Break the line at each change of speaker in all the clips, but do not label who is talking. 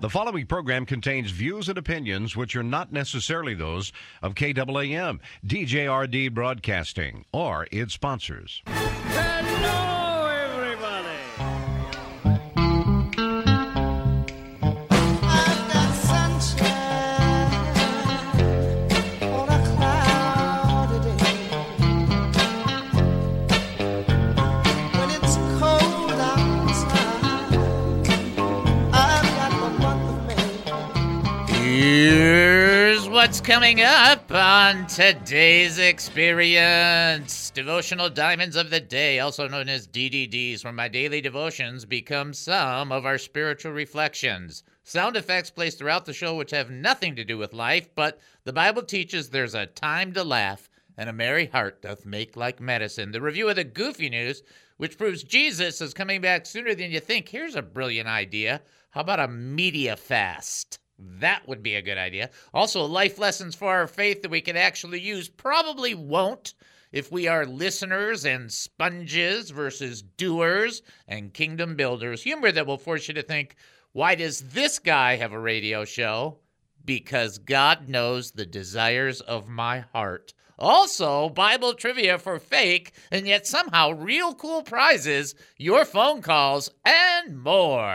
The following program contains views and opinions which are not necessarily those of KAAM, DJRD Broadcasting, or its sponsors.
Hello,
what's coming up on today's experience. Devotional Diamonds of the Day, also known as DDDs, where my daily devotions become some of our spiritual reflections. Sound effects placed throughout the show which have nothing to do with life, but the Bible teaches there's a time to laugh, and a merry heart doth make like medicine. The review of the goofy news, which proves Jesus is coming back sooner than you think. Here's a brilliant idea. How about a media fast? That would be a good idea. Also, life lessons for our faith that we can actually use. Probably won't if we are listeners and sponges versus doers and kingdom builders. Humor that will force you to think, why does this guy have a radio show? Because God knows the desires of my heart. Also, Bible trivia for fake and yet somehow real cool prizes, your phone calls, and more.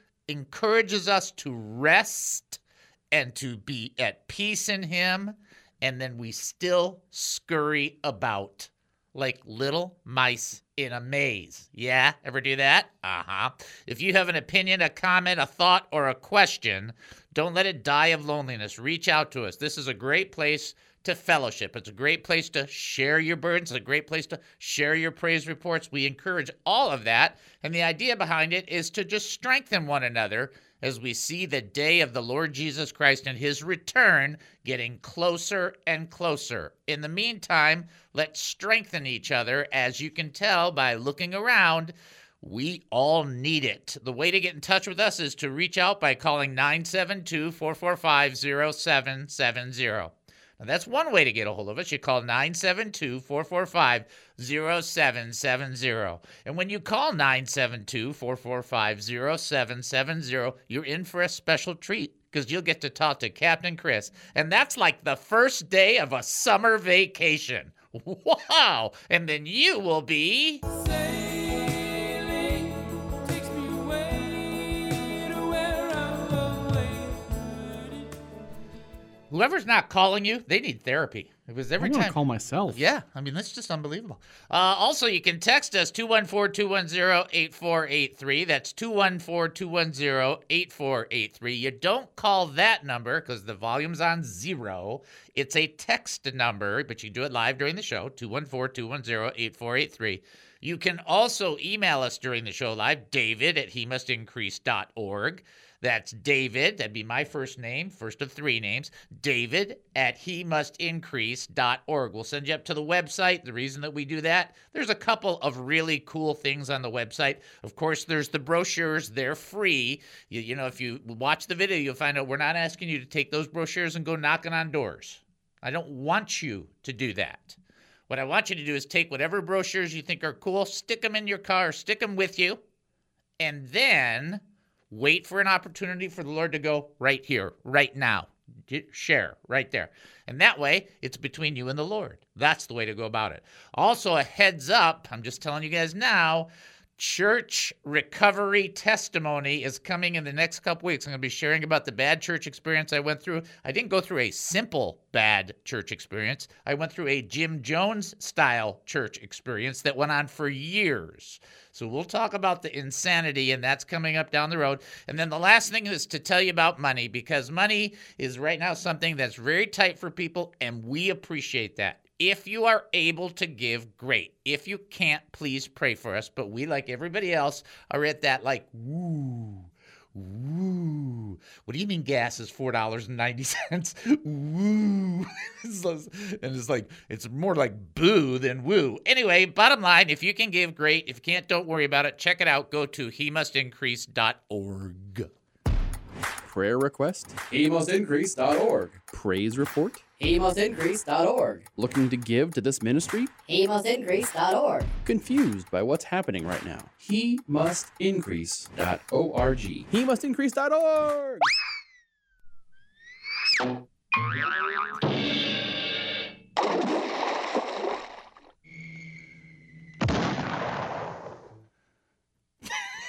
encourages us to rest and to be at peace in Him, and then we still scurry about like little mice in a maze. Yeah, ever do that? Uh huh. If you have an opinion, a comment, a thought, or a question, don't let it die of loneliness. Reach out to us. This is a great place to fellowship. It's a great place to share your burdens. It's a great place to share your praise reports. We encourage all of that. And the idea behind it is to just strengthen one another as we see the day of the Lord Jesus Christ and his return getting closer and closer. In the meantime, let's strengthen each other. As you can tell by looking around, we all need it. The way to get in touch with us is to reach out by calling 972 445 0770. Now, that's one way to get a hold of us. You call 972 445 0770. And when you call 972 445 0770, you're in for a special treat because you'll get to talk to Captain Chris. And that's like the first day of a summer vacation. Wow! And then you will be. Whoever's not calling you, they need therapy. It was every
I'm gonna
time.
call myself.
Yeah, I mean, that's just unbelievable. Uh, also, you can text us 214 210 8483. That's 214 210 8483. You don't call that number because the volume's on zero. It's a text number, but you can do it live during the show 214 210 8483. You can also email us during the show live, david at he must increase.org. That's David, that'd be my first name, first of three names, David at he must increase.org. We'll send you up to the website. The reason that we do that, there's a couple of really cool things on the website. Of course, there's the brochures, they're free. You, you know, if you watch the video, you'll find out we're not asking you to take those brochures and go knocking on doors. I don't want you to do that. What I want you to do is take whatever brochures you think are cool, stick them in your car, stick them with you, and then wait for an opportunity for the Lord to go right here, right now. Share right there. And that way, it's between you and the Lord. That's the way to go about it. Also, a heads up I'm just telling you guys now church recovery testimony is coming in the next couple weeks. I'm going to be sharing about the bad church experience I went through. I didn't go through a simple bad church experience. I went through a Jim Jones style church experience that went on for years. So we'll talk about the insanity, and that's coming up down the road. And then the last thing is to tell you about money because money is right now something that's very tight for people, and we appreciate that. If you are able to give, great. If you can't, please pray for us. But we, like everybody else, are at that like, woo, woo. What do you mean gas is four dollars and ninety cents? Woo. and it's like it's more like boo than woo. Anyway, bottom line, if you can give, great. If you can't, don't worry about it. Check it out. Go to he must increase.org.
Prayer request? HeMustIncrease.org. Praise report?
HeMustIncrease.org.
Looking to give to this ministry?
HeMustIncrease.org.
Confused by what's happening right now? HeMustIncrease.org. HeMustIncrease.org.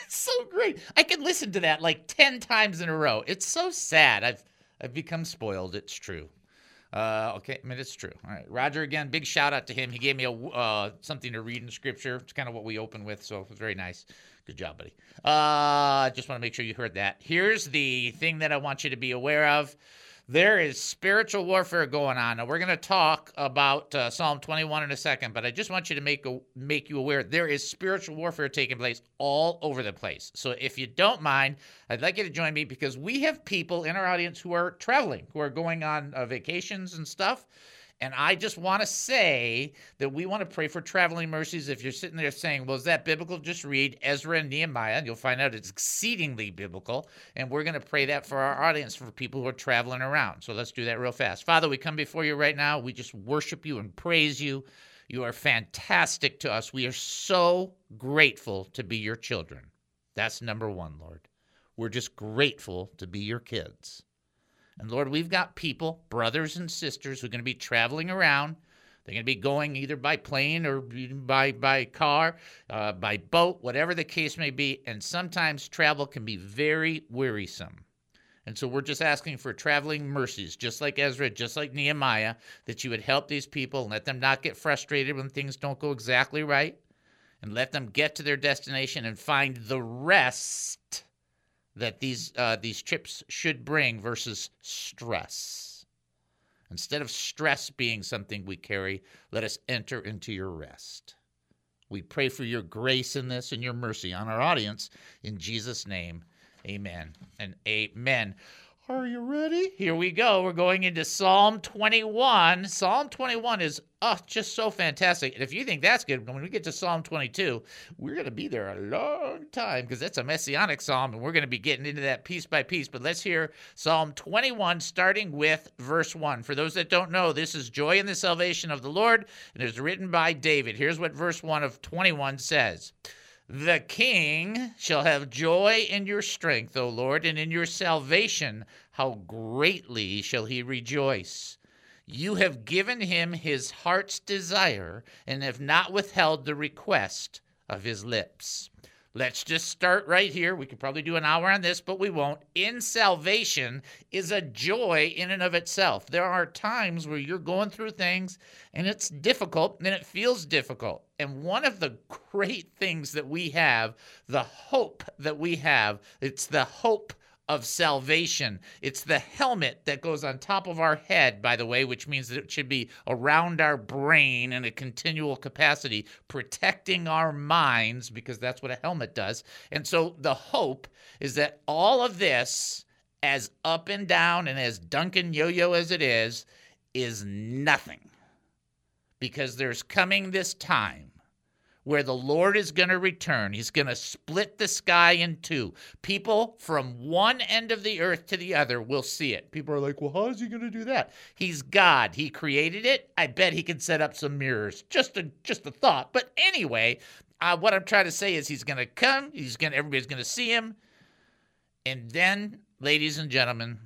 so great. I can listen to that like 10 times in a row. It's so sad. I've I've become spoiled. It's true. Uh, okay, I mean it's true. All right, Roger again. Big shout out to him. He gave me a uh, something to read in scripture. It's kind of what we open with, so it was very nice. Good job, buddy. Uh, just want to make sure you heard that. Here's the thing that I want you to be aware of. There is spiritual warfare going on. Now we're going to talk about uh, Psalm 21 in a second, but I just want you to make a, make you aware there is spiritual warfare taking place all over the place. So if you don't mind, I'd like you to join me because we have people in our audience who are traveling, who are going on uh, vacations and stuff. And I just want to say that we want to pray for traveling mercies. If you're sitting there saying, well, is that biblical? Just read Ezra and Nehemiah, and you'll find out it's exceedingly biblical. And we're going to pray that for our audience, for people who are traveling around. So let's do that real fast. Father, we come before you right now. We just worship you and praise you. You are fantastic to us. We are so grateful to be your children. That's number one, Lord. We're just grateful to be your kids. And Lord, we've got people, brothers and sisters, who are going to be traveling around. They're going to be going either by plane or by by car, uh, by boat, whatever the case may be. And sometimes travel can be very wearisome. And so we're just asking for traveling mercies, just like Ezra, just like Nehemiah, that you would help these people and let them not get frustrated when things don't go exactly right, and let them get to their destination and find the rest that these uh, these trips should bring versus stress. Instead of stress being something we carry, let us enter into your rest. We pray for your grace in this and your mercy on our audience in Jesus' name. Amen and amen. Are you ready? Here we go. We're going into Psalm 21. Psalm 21 is oh, just so fantastic. And if you think that's good, when we get to Psalm 22, we're going to be there a long time because that's a messianic psalm, and we're going to be getting into that piece by piece. But let's hear Psalm 21, starting with verse 1. For those that don't know, this is Joy in the Salvation of the Lord, and it was written by David. Here's what verse 1 of 21 says. The king shall have joy in your strength, O Lord, and in your salvation, how greatly shall he rejoice. You have given him his heart's desire, and have not withheld the request of his lips. Let's just start right here. We could probably do an hour on this, but we won't. In salvation is a joy in and of itself. There are times where you're going through things and it's difficult and it feels difficult. And one of the great things that we have, the hope that we have, it's the hope of salvation. It's the helmet that goes on top of our head, by the way, which means that it should be around our brain in a continual capacity, protecting our minds, because that's what a helmet does. And so the hope is that all of this, as up and down and as Duncan yo yo as it is, is nothing. Because there's coming this time where the Lord is going to return. He's going to split the sky in two. People from one end of the earth to the other will see it. People are like, well, how is he going to do that? He's God. He created it. I bet he can set up some mirrors. Just a just a thought. But anyway, uh, what I'm trying to say is he's going to come. He's going everybody's going to see him. And then, ladies and gentlemen,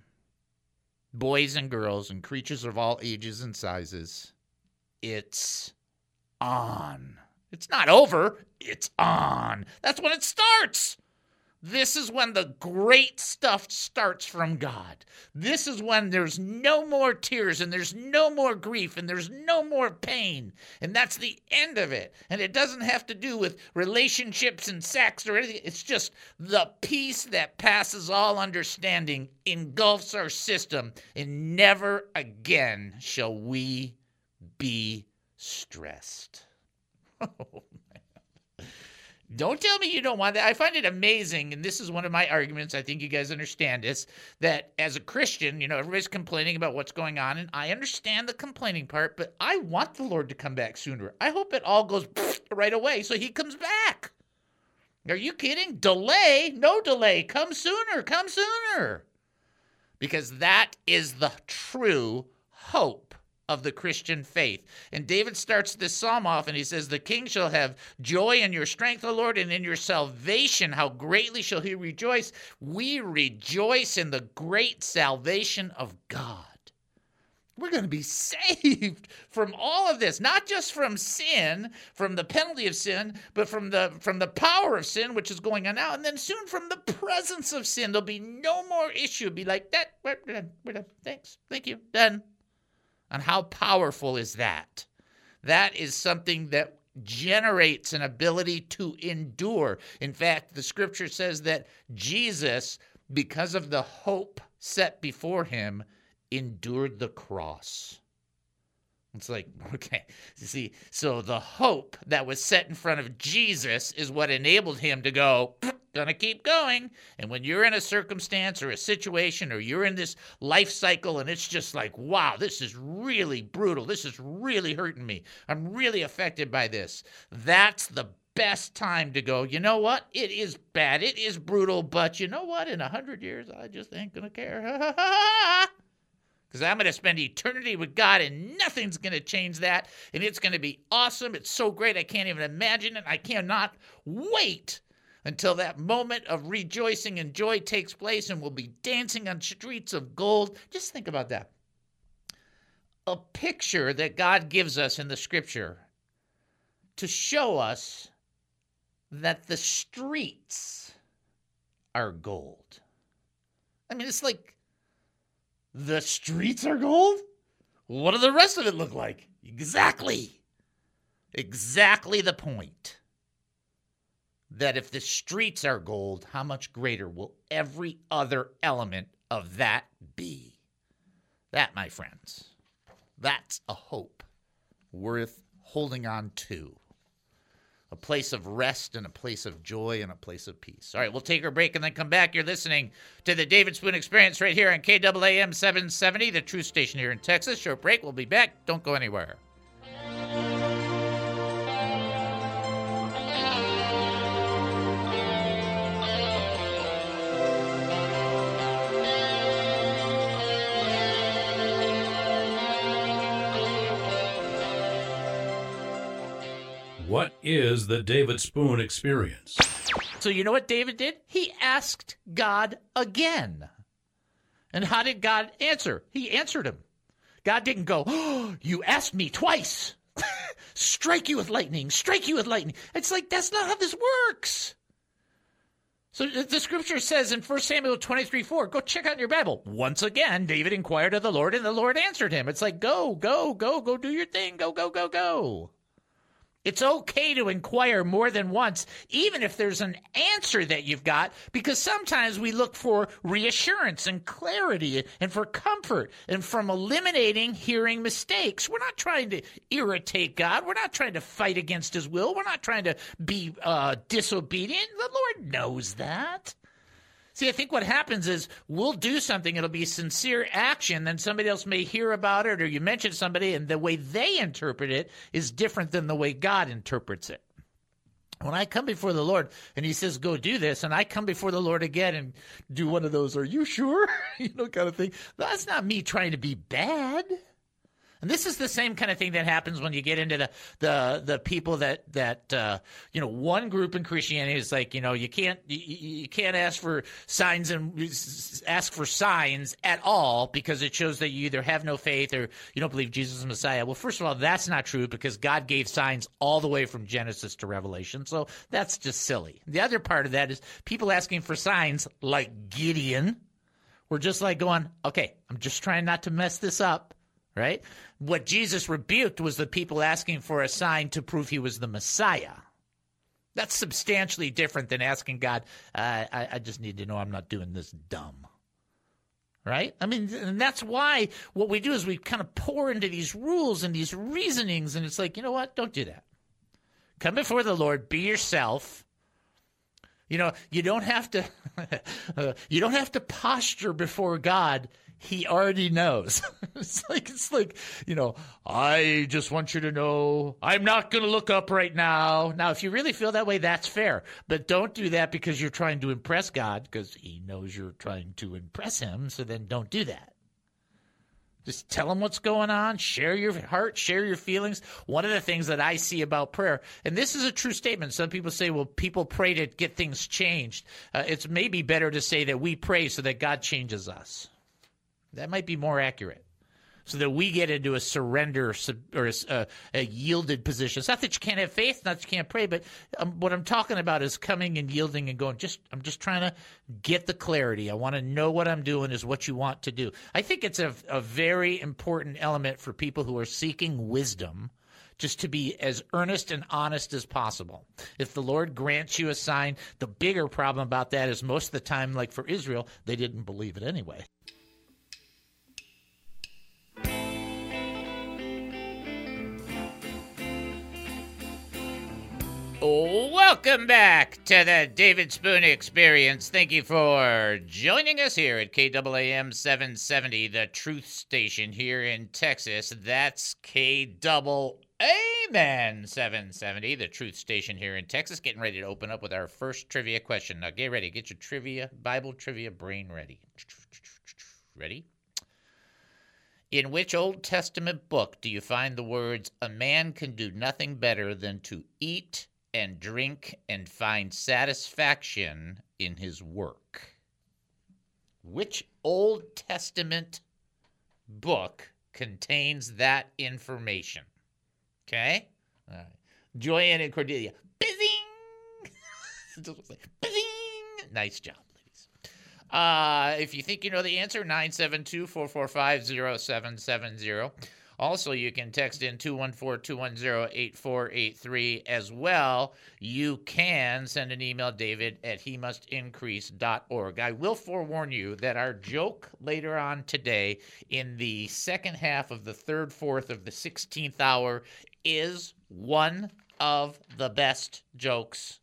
boys and girls and creatures of all ages and sizes, it's on. It's not over, it's on. That's when it starts. This is when the great stuff starts from God. This is when there's no more tears and there's no more grief and there's no more pain. And that's the end of it. And it doesn't have to do with relationships and sex or anything. It's just the peace that passes all understanding engulfs our system. And never again shall we be stressed. Don't tell me you don't want that. I find it amazing, and this is one of my arguments. I think you guys understand this that as a Christian, you know, everybody's complaining about what's going on, and I understand the complaining part, but I want the Lord to come back sooner. I hope it all goes right away so he comes back. Are you kidding? Delay? No delay. Come sooner. Come sooner. Because that is the true hope of the Christian faith. And David starts this psalm off and he says, The king shall have joy in your strength, O Lord, and in your salvation. How greatly shall he rejoice? We rejoice in the great salvation of God. We're going to be saved from all of this, not just from sin, from the penalty of sin, but from the from the power of sin, which is going on now, and then soon from the presence of sin. There'll be no more issue. Be like that. We're done. We're done. Thanks. Thank you. Done. And how powerful is that? That is something that generates an ability to endure. In fact, the scripture says that Jesus, because of the hope set before him, endured the cross. It's like, okay, you see, so the hope that was set in front of Jesus is what enabled him to go, gonna keep going. And when you're in a circumstance or a situation or you're in this life cycle and it's just like, wow, this is really brutal. This is really hurting me. I'm really affected by this. That's the best time to go, you know what? It is bad. It is brutal, but you know what? In a hundred years, I just ain't gonna care. because I'm going to spend eternity with God and nothing's going to change that. And it's going to be awesome. It's so great. I can't even imagine it. I cannot wait until that moment of rejoicing and joy takes place and we'll be dancing on streets of gold. Just think about that. A picture that God gives us in the scripture to show us that the streets are gold. I mean, it's like the streets are gold? What do the rest of it look like? Exactly. Exactly the point. That if the streets are gold, how much greater will every other element of that be? That, my friends, that's a hope worth holding on to a place of rest and a place of joy and a place of peace. All right, we'll take our break and then come back. You're listening to the David Spoon Experience right here on KAAM 770, the truth station here in Texas. Short break. We'll be back. Don't go anywhere.
What is the David Spoon experience?
So, you know what David did? He asked God again. And how did God answer? He answered him. God didn't go, oh, You asked me twice. strike you with lightning, strike you with lightning. It's like, that's not how this works. So the scripture says in 1 Samuel 23 4, go check out your Bible. Once again, David inquired of the Lord, and the Lord answered him. It's like, go, go, go, go do your thing. Go, go, go, go. It's okay to inquire more than once, even if there's an answer that you've got, because sometimes we look for reassurance and clarity and for comfort and from eliminating hearing mistakes. We're not trying to irritate God. We're not trying to fight against His will. We're not trying to be uh, disobedient. The Lord knows that. See, I think what happens is we'll do something, it'll be sincere action, then somebody else may hear about it, or you mention somebody, and the way they interpret it is different than the way God interprets it. When I come before the Lord and He says, go do this, and I come before the Lord again and do one of those, are you sure? you know, kind of thing. That's not me trying to be bad. And this is the same kind of thing that happens when you get into the the the people that that uh, you know one group in Christianity is like you know you can't you, you can't ask for signs and ask for signs at all because it shows that you either have no faith or you don't believe Jesus is Messiah. Well, first of all, that's not true because God gave signs all the way from Genesis to Revelation, so that's just silly. The other part of that is people asking for signs like Gideon. We're just like going, okay, I'm just trying not to mess this up right? What Jesus rebuked was the people asking for a sign to prove he was the Messiah. That's substantially different than asking God, uh, I, I just need to know I'm not doing this dumb. Right? I mean, and that's why what we do is we kind of pour into these rules and these reasonings, and it's like, you know what? Don't do that. Come before the Lord, be yourself. You know, you don't have to, uh, you don't have to posture before God he already knows. it's like it's like, you know, I just want you to know I'm not going to look up right now. Now, if you really feel that way, that's fair. But don't do that because you're trying to impress God because he knows you're trying to impress him, so then don't do that. Just tell him what's going on, share your heart, share your feelings. One of the things that I see about prayer, and this is a true statement. Some people say, well, people pray to get things changed. Uh, it's maybe better to say that we pray so that God changes us. That might be more accurate. So that we get into a surrender or a, a, yielded position. It's not that you can't have faith, not that you can't pray, but um, what I'm talking about is coming and yielding and going. Just I'm just trying to get the clarity. I want to know what I'm doing is what you want to do. I think it's a, a very important element for people who are seeking wisdom just to be as earnest and honest as possible. If the Lord grants you a sign, the bigger problem about that is most of the time, like for Israel, they didn't believe it anyway. Welcome back to the David Spoon Experience. Thank you for joining us here at KAAM 770, the truth station here in Texas. That's KAAM 770, the truth station here in Texas. Getting ready to open up with our first trivia question. Now get ready, get your trivia, Bible trivia brain ready. Ready? In which Old Testament book do you find the words, a man can do nothing better than to eat and drink and find satisfaction in his work. Which Old Testament book contains that information? Okay? All right. Joyanne and Cordelia. Bizzing! Bizzing! Nice job, ladies. Uh, if you think you know the answer, 972 445 0770. Also, you can text in 214 210 8483 as well. You can send an email, david at he must increase.org. I will forewarn you that our joke later on today, in the second half of the third, fourth of the 16th hour, is one of the best jokes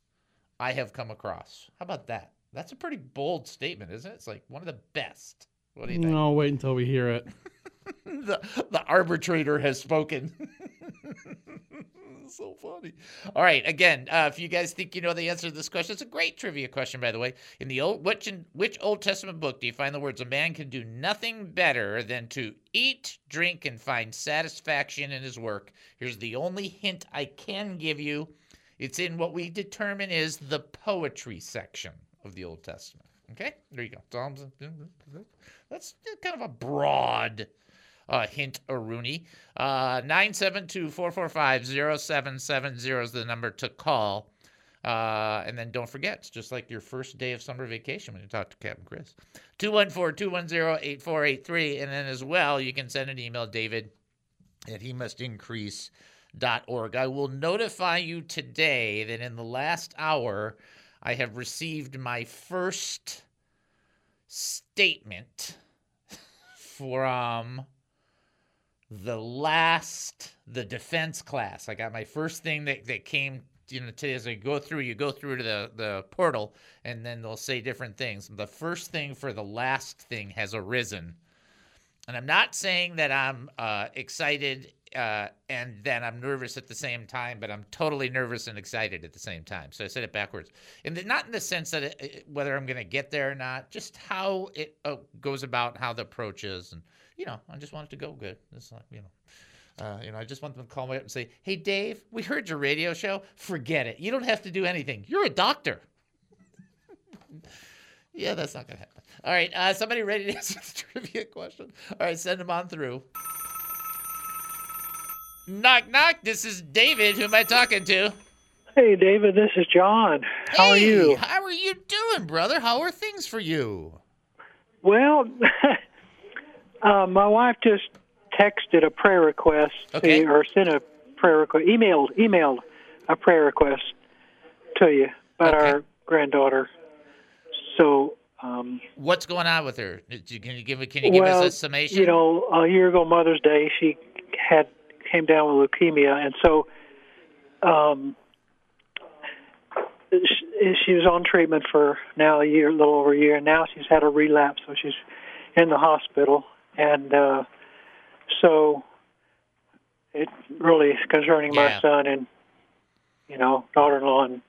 I have come across. How about that? That's a pretty bold statement, isn't it? It's like one of the best. What do you think?
No, wait until we hear it.
the the arbitrator has spoken. so funny. All right, again, uh, if you guys think you know the answer to this question, it's a great trivia question, by the way. In the old which in, which Old Testament book do you find the words "A man can do nothing better than to eat, drink, and find satisfaction in his work"? Here's the only hint I can give you. It's in what we determine is the poetry section of the Old Testament. Okay, there you go. That's kind of a broad uh, hint Rooney. Uh, 972 445 0770 is the number to call. Uh, and then don't forget, it's just like your first day of summer vacation when you talk to Captain Chris. 214 210 8483. And then as well, you can send an email, David at he must increase.org. I will notify you today that in the last hour, I have received my first statement from the last the defense class. I got my first thing that, that came you know today as I go through you go through to the the portal and then they'll say different things. The first thing for the last thing has arisen. And I'm not saying that I'm uh, excited uh, and then I'm nervous at the same time, but I'm totally nervous and excited at the same time. So I said it backwards, and not in the sense that it, whether I'm going to get there or not, just how it uh, goes about, how the approach is, and you know, I just want it to go good. It's like you know. Uh, you know, I just want them to call me up and say, "Hey, Dave, we heard your radio show. Forget it. You don't have to do anything. You're a doctor." yeah, that's not gonna happen. All right, uh, somebody ready to answer the trivia question? All right, send them on through. Knock, knock. This is David. Who am I talking to?
Hey, David, this is John. How are you?
How are you doing, brother? How are things for you?
Well, uh, my wife just texted a prayer request
Okay.
or sent a prayer request, emailed, emailed a prayer request to you about
Okay.
our granddaughter. So, um,
What's going on with her? Can you give Can you give
well,
us a summation?
you know, a year ago Mother's Day, she had came down with leukemia, and so um, she, she was on treatment for now a year, a little over a year, and now she's had a relapse, so she's in the hospital, and uh, so it really is concerning
Yeah.
my son and you know daughter-in-law and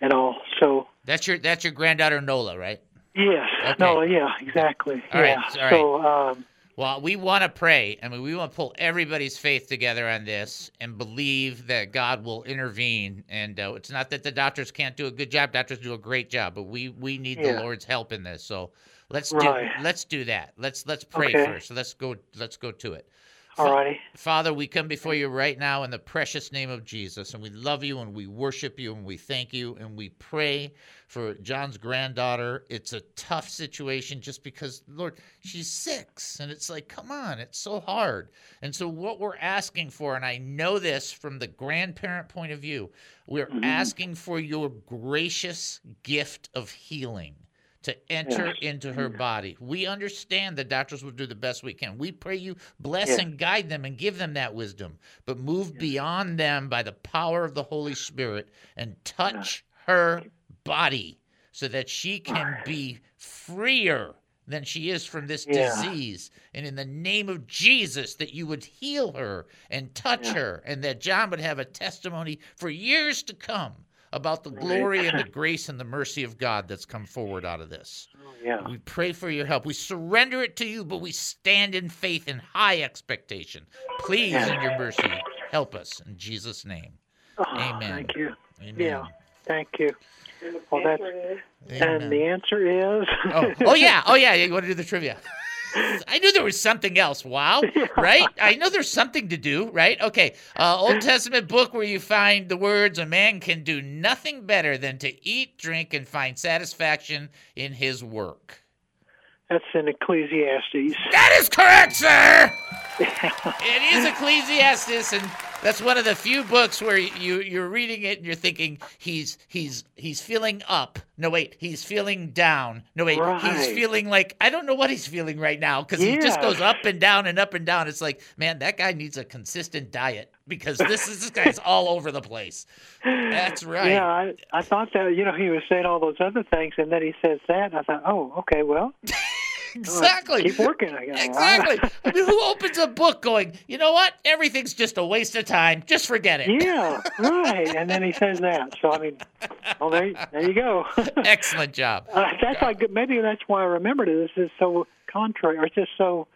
and all. So
that's your that's your granddaughter Nola, right?
yes,
Okay.
no, yeah, exactly,
All right,
yeah.
all
So um,
Well, we want to pray. I mean, we want to pull everybody's faith together on this and believe that God will intervene. And uh, it's not that the doctors can't do a good job; doctors do a great job, but we we need
Yeah.
the Lord's help in this. So let's
Right.
do let's do that. Let's let's pray
Okay.
first. So let's go let's go to it.
all righty.
Father, we come before you right now in the precious name of Jesus, and we love you and we worship you and we thank you and we pray for John's granddaughter. It's a tough situation just because, Lord, she's six, and it's like, come on, it's so hard. And so, what we're asking for, and I know this from the grandparent point of view, we're mm-hmm. asking for your gracious gift of healing to enter
Yes.
into her body. We understand the doctors will do the best we can. We pray you bless
Yes.
and guide them and give them that wisdom, but move beyond them by the power of the Holy Spirit and touch her body so that she can be freer than she is from this
Yeah.
disease. And in the name of Jesus, that you would heal her and touch her, and that John would have a testimony for years to come about the glory and the grace and the mercy of God that's come forward out of this.
Oh, yeah.
We pray for your help. We surrender it to you, but we stand in faith and high expectation. Please, in your mercy, help us in Jesus' name.
Oh,
Amen.
Thank you.
Amen.
Yeah. Thank you. Well, that's
Amen.
and the answer is.
oh, oh yeah, oh yeah. You want to do the trivia? I knew there was something else. Wow, right? I know there's something to do, right? Okay, uh, Old Testament book where you find the words, "A man can do nothing better than to eat, drink, and find satisfaction in his work."
That's in Ecclesiastes.
That is correct, sir. it is Ecclesiastes, and that's one of the few books where you you're reading it and you're thinking he's he's he's feeling up. No wait, he's feeling down. No wait, he's feeling like I don't know what he's feeling right now because he just goes up and down and up and down. It's like man, that guy needs a consistent diet because this is this guy's all over the place. That's right.
Yeah, I, I thought that you know he was saying all those other things, and then he says that, and I thought, oh, okay, well,
exactly.
keep working. I guess.
Exactly. I mean, who opens a book going, you know what? Everything's just a waste of time. Just forget it.
yeah, right. And then he says that. So I mean, well, there, there you go.
Excellent job.
Uh, that's like maybe that's why I remembered it. This is so contrary, or it's just so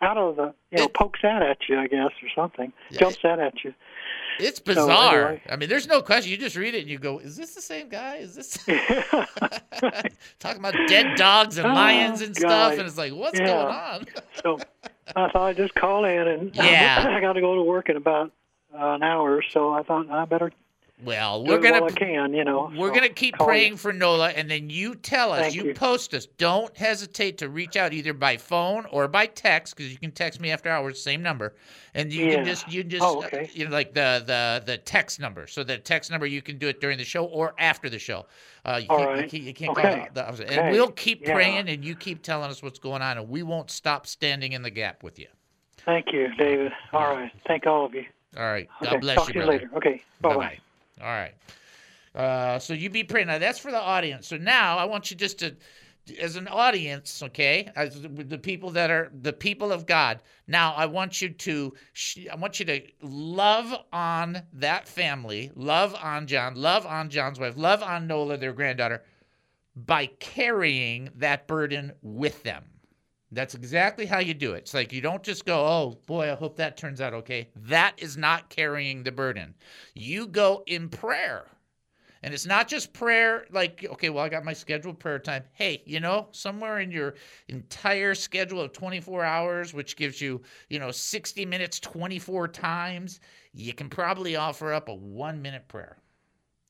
out of the you know
It-
pokes out at you, I guess, or something. Jumps out at you.
It's bizarre.
anyway.
I mean, there's no question. You just read it and you go, is this the same guy? Is this talking about dead dogs and
Oh,
lions and stuff? And it's like, what's
Yeah.
going on?
so I thought I'd just call in, and
Yeah.
I got to go to work in about uh, an hour, so I thought I better
Well, we're gonna
can, you know.
We're
so
going to keep praying
you.
for Nola, and then you tell us, you,
you.
post us. Don't hesitate to reach out either by phone or by text, because you can text me after hours, same number, and you can just you can just
Oh,
uh,
okay.
you know like the the the text number. So the text number you can do it during the show or after the show. Uh, you
All
can't, you
right.
can't, you can't
Okay.
call the, and
Okay.
we'll keep
Yeah.
praying, and you keep telling us what's going on, and we won't stop standing in the gap with you.
Thank you, David. All right. Thank all of you.
All right. God bless
Talk
you,
to you
brother.
later. Okay. Bye.
bye. All right. Uh, so you be praying. Now that's for the audience. So now I want you just to as an audience, okay, as the the people that are the people of God. Now, I want you to, I want you to love on that family, love on John, love on John's wife, love on Nola, their granddaughter, by carrying that burden with them. That's exactly how you do it. It's like you don't just go, oh boy, I hope that turns out okay. That is not carrying the burden. You go in prayer. And it's not just prayer, like, okay, well, I got my scheduled prayer time. Hey, you know, somewhere in your entire schedule of 24 hours, which gives you, you know, 60 minutes 24 times, you can probably offer up a one minute prayer.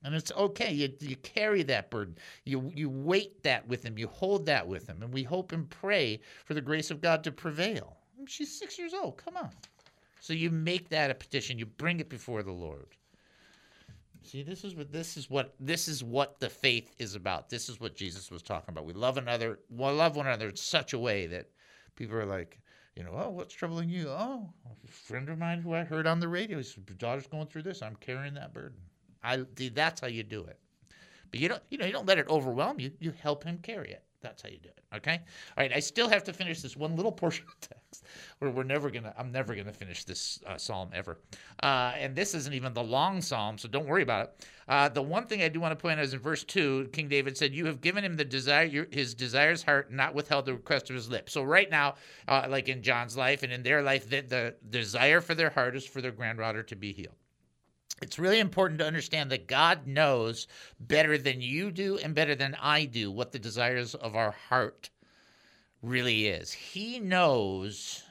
And it's okay. You, you carry that burden. You, you weight that with him. You hold that with him. And we hope and pray for the grace of God to prevail. She's six years old. Come on. So you make that a petition. You bring it before the Lord. See, this is what this is what this is what the faith is about. This is what Jesus was talking about. We love another, we love one another in such a way that people are like, you know, oh, what's troubling you? Oh, a friend of mine who I heard on the radio, his daughter's going through this. I'm carrying that burden. I that's how you do it. But you don't, you know, you don't let it overwhelm you. You help him carry it. That's how you do it. Okay. All right. I still have to finish this one little portion of text. Where we're never gonna. I'm never gonna finish this uh, psalm ever. Uh, and this isn't even the long psalm, so don't worry about it. Uh, the one thing I do want to point out is in verse two, King David said, "You have given him the desire, your, his desire's heart, not withheld the request of his lips." So right now, uh, like in John's life and in their life, the, the desire for their heart is for their granddaughter to be healed it's really important to understand that God knows better than you do and better than I do what the desires of our heart really is. He knows.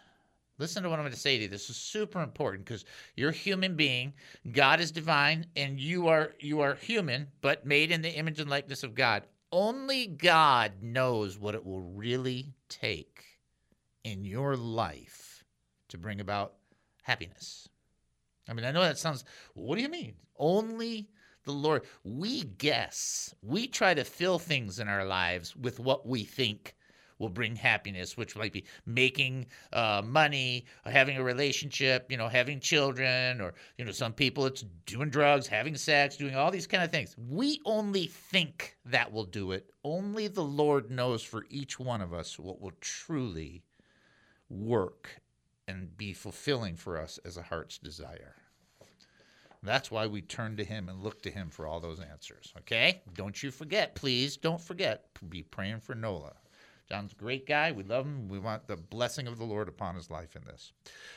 Listen to what I'm going to say to you. This is super important because you're a human being. God is divine, and you are you are human, but made in the image and likeness of God. Only God knows what it will really take in your life to bring about happiness. I mean, I know that sounds, what do you mean? Only the Lord. We guess, we try to fill things in our lives with what we think will bring happiness, which might be making uh, money, having a relationship, you know, having children, or, you know, some people it's doing drugs, having sex, doing all these kind of things. We only think that will do it. Only the Lord knows for each one of us what will truly work and be fulfilling for us as a heart's desire. That's why we turn to him and look to him for all those answers. Okay? Don't you forget, please don't forget, be praying for Nola. John's a great guy. We love him. We want the blessing of the Lord upon his life in this.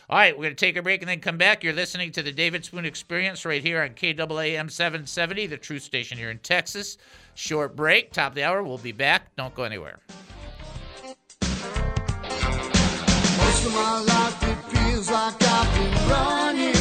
All right, we're going to take a break and then come back. You're listening to the David Spoon Experience right here on KAAM 770, the truth station here in Texas. Short break, top of the hour. We'll be back. Don't go anywhere.
Most of my life it feels like I've been running.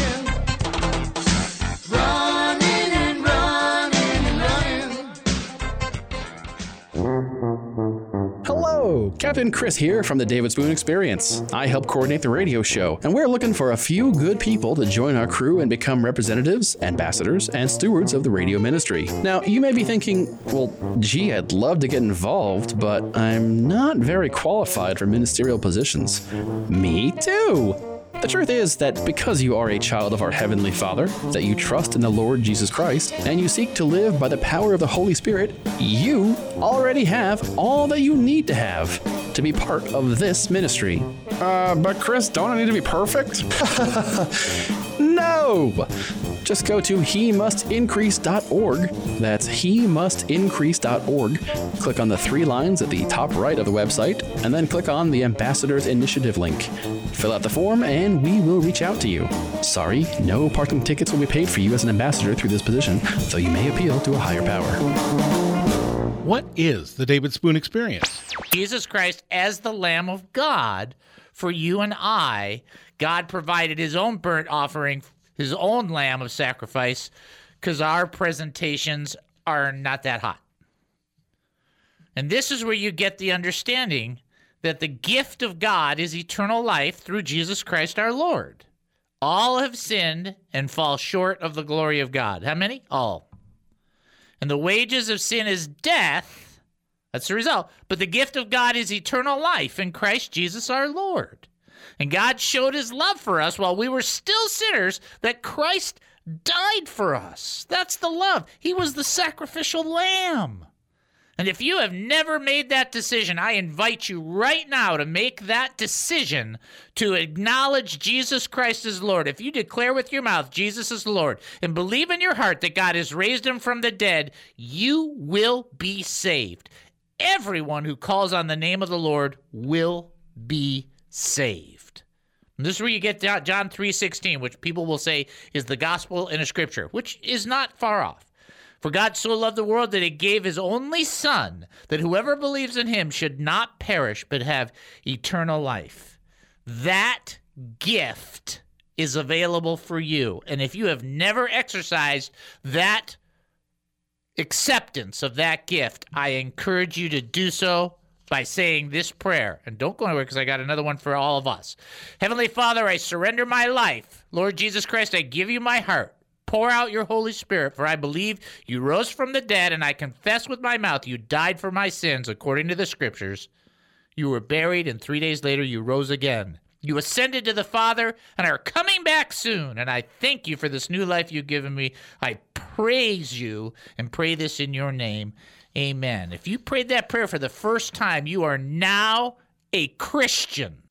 Captain Chris here from the David Spoon Experience. I help coordinate the radio show, and we're looking for a few good people to join our crew and become representatives, ambassadors, and stewards of the radio ministry. Now, you may be thinking, well, gee, I'd love to get involved, but I'm not very qualified for ministerial positions. Me too! The truth is that because you are a child of our Heavenly Father, that you trust in the Lord Jesus Christ, and you seek to live by the power of the Holy Spirit, you already have all that you need to have to be part of this ministry. Uh, but Chris, don't I need to be perfect? no! Just go to he must increase.org. That's he must increase.org. Click on the three lines at the top right of the website, and then click on the Ambassadors Initiative link. Fill out the form, and we will reach out to you. Sorry, no parking tickets will be paid for you as an ambassador through this position, though you may appeal to a higher power.
What is the David Spoon Experience?
Jesus Christ as the Lamb of God for you and I. God provided his own burnt offering, his own lamb of sacrifice, because our presentations are not that hot. And this is where you get the understanding that the gift of God is eternal life through Jesus Christ our Lord. All have sinned and fall short of the glory of God. How many? All. And the wages of sin is death. That's the result. But the gift of God is eternal life in Christ Jesus our Lord. And God showed his love for us while we were still sinners that Christ died for us. That's the love. He was the sacrificial lamb. And if you have never made that decision, I invite you right now to make that decision to acknowledge Jesus Christ as Lord. If you declare with your mouth Jesus is Lord and believe in your heart that God has raised him from the dead, you will be saved. Everyone who calls on the name of the Lord will be saved. This is where you get John 3:16, which people will say is the gospel in a scripture, which is not far off. For God so loved the world that he gave his only Son, that whoever believes in him should not perish but have eternal life. That gift is available for you. And if you have never exercised that acceptance of that gift, I encourage you to do so by saying this prayer. And don't go anywhere because I got another one for all of us. Heavenly Father, I surrender my life. Lord Jesus Christ, I give you my heart. Pour out your Holy Spirit, for I believe you rose from the dead, and I confess with my mouth you died for my sins according to the Scriptures. You were buried, and three days later you rose again. You ascended to the Father and are coming back soon. And I thank you for this new life you've given me. I praise you and pray this in your name. Amen. If you prayed that prayer for the first time, you are now a Christian.